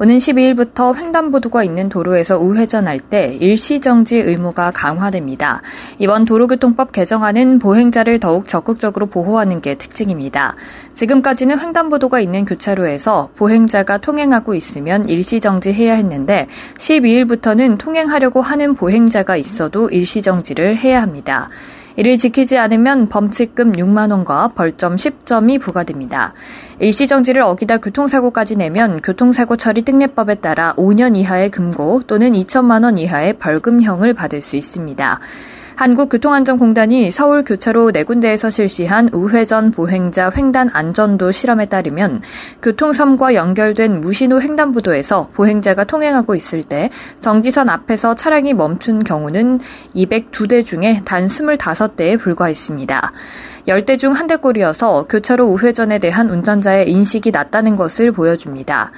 오는 12일부터 횡단보도가 있는 도로에서 우회전할 때 일시정지 의무가 강화됩니다. 이번 도로교통법 개정안은 보행자를 더욱 적극적으로 보호하는 게 특징입니다. 지금까지는 횡단보도가 있는 교차로에서 보행자가 통행하고 있으면 일시정지해야 했는데 12일부터는 통행하려고 하는 보행자가 있어도 일시정지를 해야 합니다. 이를 지키지 않으면 범칙금 6만 원과 벌점 10점이 부과됩니다. 일시정지를 어기다 교통사고까지 내면 교통사고 처리 특례법에 따라 5년 이하의 금고 또는 2천만 원 이하의 벌금형을 받을 수 있습니다. 한국교통안전공단이 서울 교차로 네 군데에서 실시한 우회전 보행자 횡단 안전도 실험에 따르면 교통섬과 연결된 무신호 횡단보도에서 보행자가 통행하고 있을 때 정지선 앞에서 차량이 멈춘 경우는 202대 중에 단 25대에 불과했습니다. 10대 중 한 대꼴이어서 교차로 우회전에 대한 운전자의 인식이 낮다는 것을 보여줍니다.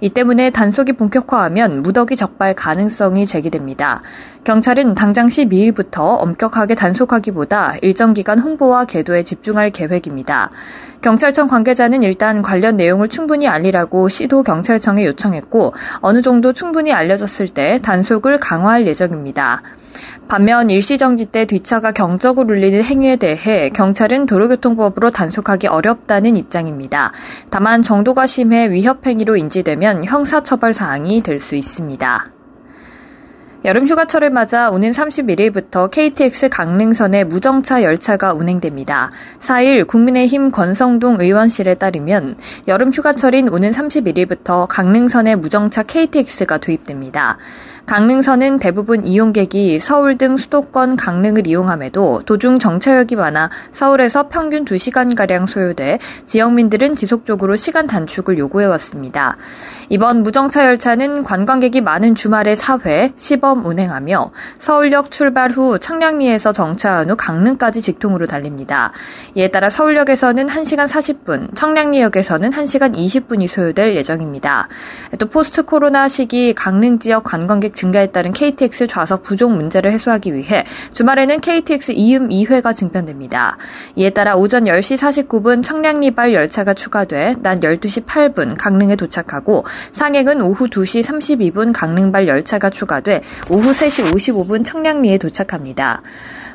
이 때문에 단속이 본격화하면 무더기 적발 가능성이 제기됩니다. 경찰은 당장 12일부터 엄격하게 단속하기보다 일정 기간 홍보와 계도에 집중할 계획입니다. 경찰청 관계자는 일단 관련 내용을 충분히 알리라고 시도 경찰청에 요청했고 어느 정도 충분히 알려졌을 때 단속을 강화할 예정입니다. 반면 일시정지 때 뒷차가 경적을 울리는 행위에 대해 경찰은 도로교통법으로 단속하기 어렵다는 입장입니다. 다만 정도가 심해 위협행위로 인지되면 형사처벌 사항이 될 수 있습니다. 여름 휴가철을 맞아 오는 31일부터 KTX 강릉선에 무정차 열차가 운행됩니다. 4일 국민의힘 권성동 의원실에 따르면 여름 휴가철인 오는 31일부터 강릉선에 무정차 KTX가 도입됩니다. 강릉선은 대부분 이용객이 서울 등 수도권 강릉을 이용함에도 도중 정차역이 많아 서울에서 평균 2시간가량 소요돼 지역민들은 지속적으로 시간 단축을 요구해왔습니다. 이번 무정차 열차는 관광객이 많은 주말에 4회 시범 운행하며 서울역 출발 후 청량리에서 정차한 후 강릉까지 직통으로 달립니다. 이에 따라 서울역에서는 1시간 40분, 청량리역에서는 1시간 20분이 소요될 예정입니다. 또 포스트 코로나 시기 강릉 지역 관광객 증가에 따른 KTX 좌석 부족 문제를 해소하기 위해 주말에는 KTX 이음 2회가 증편됩니다. 이에 따라 오전 10시 49분 청량리발 열차가 추가돼 낮 12시 8분 강릉에 도착하고 상행은 오후 2시 32분 강릉발 열차가 추가돼 오후 3시 55분 청량리에 도착합니다.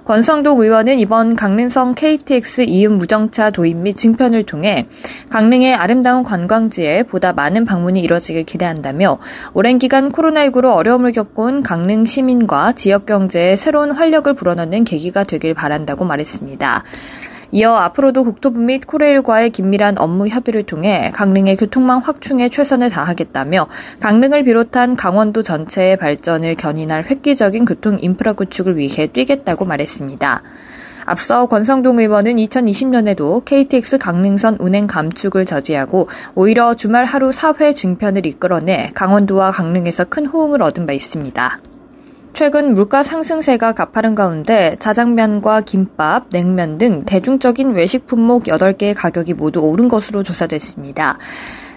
권성동 의원은 이번 강릉성 KTX 이음 무정차 도입 및 증편을 통해 강릉의 아름다운 관광지에 보다 많은 방문이 이뤄지길 기대한다며 오랜 기간 코로나19로 어려움을 겪은 강릉 시민과 지역 경제에 새로운 활력을 불어넣는 계기가 되길 바란다고 말했습니다. 이어 앞으로도 국토부 및 코레일과의 긴밀한 업무 협의를 통해 강릉의 교통망 확충에 최선을 다하겠다며 강릉을 비롯한 강원도 전체의 발전을 견인할 획기적인 교통 인프라 구축을 위해 뛰겠다고 말했습니다. 앞서 권성동 의원은 2020년에도 KTX 강릉선 운행 감축을 저지하고 오히려 주말 하루 4회 증편을 이끌어내 강원도와 강릉에서 큰 호응을 얻은 바 있습니다. 최근 물가 상승세가 가파른 가운데 자장면과 김밥, 냉면 등 대중적인 외식 품목 8개의 가격이 모두 오른 것으로 조사됐습니다.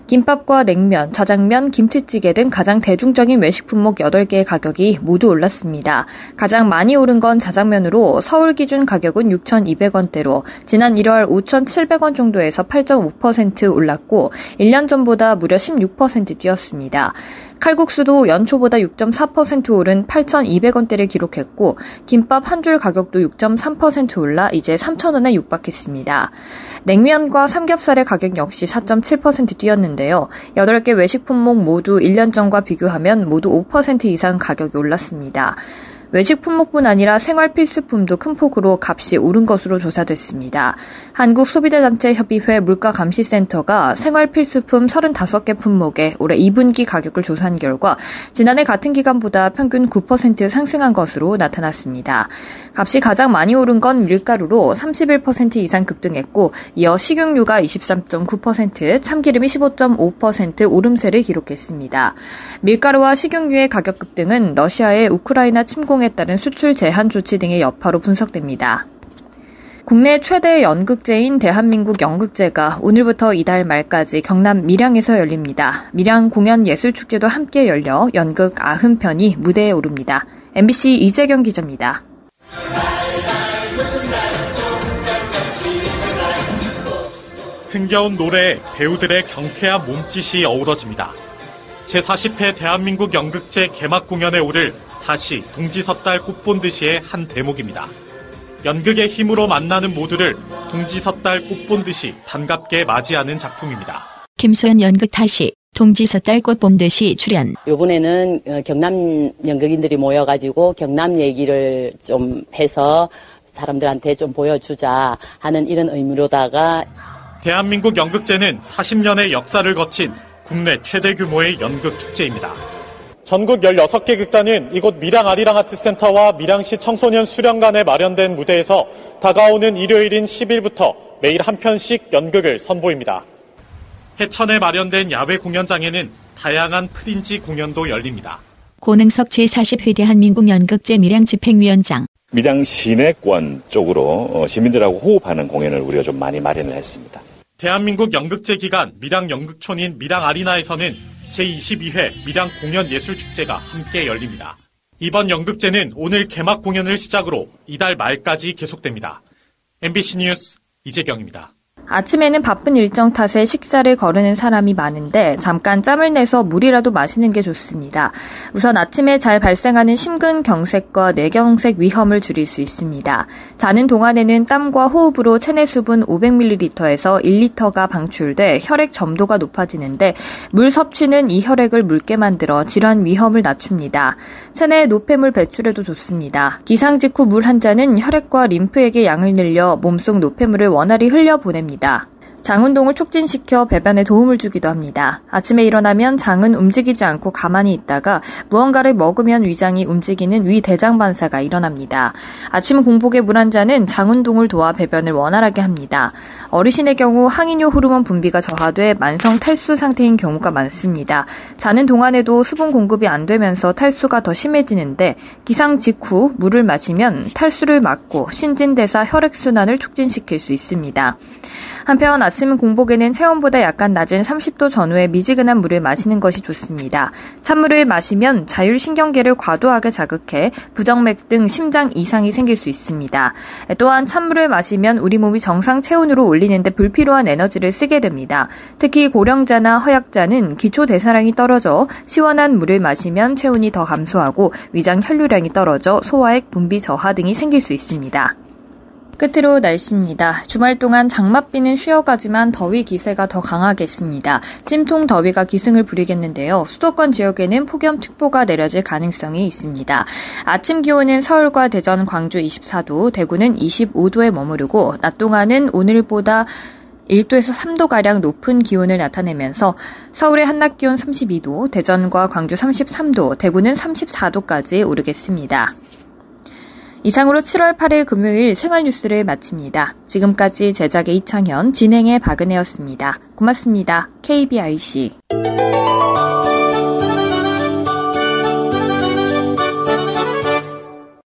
김밥과 냉면, 자장면, 김치찌개 등 가장 대중적인 외식 품목 8개의 가격이 모두 올랐습니다. 가장 많이 오른 건 자장면으로 서울 기준 가격은 6,200원대로 지난 1월 5,700원 정도에서 8.5% 올랐고 1년 전보다 무려 16% 뛰었습니다. 칼국수도 연초보다 6.4% 오른 8,200원대를 기록했고 김밥 한 줄 가격도 6.3% 올라 이제 3,000원에 육박했습니다. 냉면과 삼겹살의 가격 역시 4.7% 뛰었는데요. 8개 외식 품목 모두 1년 전과 비교하면 모두 5% 이상 가격이 올랐습니다. 외식 품목뿐 아니라 생활 필수품도 큰 폭으로 값이 오른 것으로 조사됐습니다. 한국소비자단체협의회 물가감시센터가 생활 필수품 35개 품목의 올해 2분기 가격을 조사한 결과 지난해 같은 기간보다 평균 9% 상승한 것으로 나타났습니다. 값이 가장 많이 오른 건 밀가루로 31% 이상 급등했고 이어 식용유가 23.9%, 참기름이 15.5% 오름세를 기록했습니다. 밀가루와 식용유의 가격 급등은 러시아의 우크라이나 침공에 따른 수출 제한 조치 등의 여파로 분석됩니다. 국내 최대 연극제인 대한민국 연극제가 오늘부터 이달 말까지 경남 밀양에서 열립니다. 밀양 공연예술축제도 함께 열려 연극 90편이 무대에 오릅니다. MBC 이재경 기자입니다. 흥겨운 노래에 배우들의 경쾌한 몸짓이 어우러집니다. 제40회 대한민국 연극제 개막 공연에 오를 다시 동지섣달 꽃본 듯이의 한 대목입니다. 연극의 힘으로 만나는 모두를 동지섣달 꽃본 듯이 반갑게 맞이하는 작품입니다. 김소연 연극 다시 동지섣달 꽃본 듯이 출연. 이번에는 어, 경남 연극인들이 모여가지고 경남 얘기를 좀 해서 사람들한테 좀 보여주자 하는 이런 의미로다가 대한민국 연극제는 40년의 역사를 거친 국내 최대 규모의 연극 축제입니다. 전국 16개 극단은 이곳 밀양 아리랑 아트센터와 밀양시 청소년 수련관에 마련된 무대에서 다가오는 일요일인 10일부터 매일 한 편씩 연극을 선보입니다. 해천에 마련된 야외 공연장에는 다양한 프린지 공연도 열립니다. 고능석 제40회 대한민국 연극제 밀양 집행위원장. 밀양 시내권 쪽으로 어, 시민들하고 호흡하는 공연을 우리가 좀 많이 마련을 했습니다. 대한민국 연극제 기간 밀양 연극촌인 밀양 아리나에서는 제22회 밀양 공연예술축제가 함께 열립니다. 이번 연극제는 오늘 개막 공연을 시작으로 이달 말까지 계속됩니다. MBC 뉴스 이재경입니다. 아침에는 바쁜 일정 탓에 식사를 거르는 사람이 많은데 잠깐 짬을 내서 물이라도 마시는 게 좋습니다. 우선 아침에 잘 발생하는 심근경색과 뇌경색 위험을 줄일 수 있습니다. 자는 동안에는 땀과 호흡으로 체내 수분 500ml에서 1리터가 방출돼 혈액 점도가 높아지는데 물 섭취는 이 혈액을 묽게 만들어 질환 위험을 낮춥니다. 체내 노폐물 배출에도 좋습니다. 기상 직후 물 한 잔은 혈액과 림프에게 양을 늘려 몸속 노폐물을 원활히 흘려보냅니다. 합니다. 장 운동을 촉진시켜 배변에 도움을 주기도 합니다. 아침에 일어나면 장은 움직이지 않고 가만히 있다가 무언가를 먹으면 위장이 움직이는 위대장 반사가 일어납니다. 아침 공복에 물한 잔은 장 운동을 도와 배변을 원활하게 합니다. 어르신의 경우 항이뇨 호르몬 분비가 저하돼 만성 탈수 상태인 경우가 많습니다. 자는 동안에도 수분 공급이 안 되면서 탈수가 더 심해지는데 기상 직후 물을 마시면 탈수를 막고 신진대사 혈액순환을 촉진시킬 수 있습니다. 한편 아침 공복에는 체온보다 약간 낮은 30도 전후의 미지근한 물을 마시는 것이 좋습니다. 찬물을 마시면 자율신경계를 과도하게 자극해 부정맥 등 심장 이상이 생길 수 있습니다. 또한 찬물을 마시면 우리 몸이 정상 체온으로 올리는데 불필요한 에너지를 쓰게 됩니다. 특히 고령자나 허약자는 기초 대사량이 떨어져 시원한 물을 마시면 체온이 더 감소하고 위장 혈류량이 떨어져 소화액 분비 저하 등이 생길 수 있습니다. 끝으로 날씨입니다. 주말 동안 장맛비는 쉬어가지만 더위 기세가 더 강하겠습니다. 찜통 더위가 기승을 부리겠는데요. 수도권 지역에는 폭염특보가 내려질 가능성이 있습니다. 아침 기온은 서울과 대전, 광주 24도, 대구는 25도에 머무르고 낮 동안은 오늘보다 1도에서 3도가량 높은 기온을 나타내면서 서울의 한낮 기온 32도, 대전과 광주 33도, 대구는 34도까지 오르겠습니다. 이상으로 7월 8일 금요일 생활 뉴스를 마칩니다. 지금까지 제작의 이창현, 진행의 박은혜였습니다. 고맙습니다. KBIC.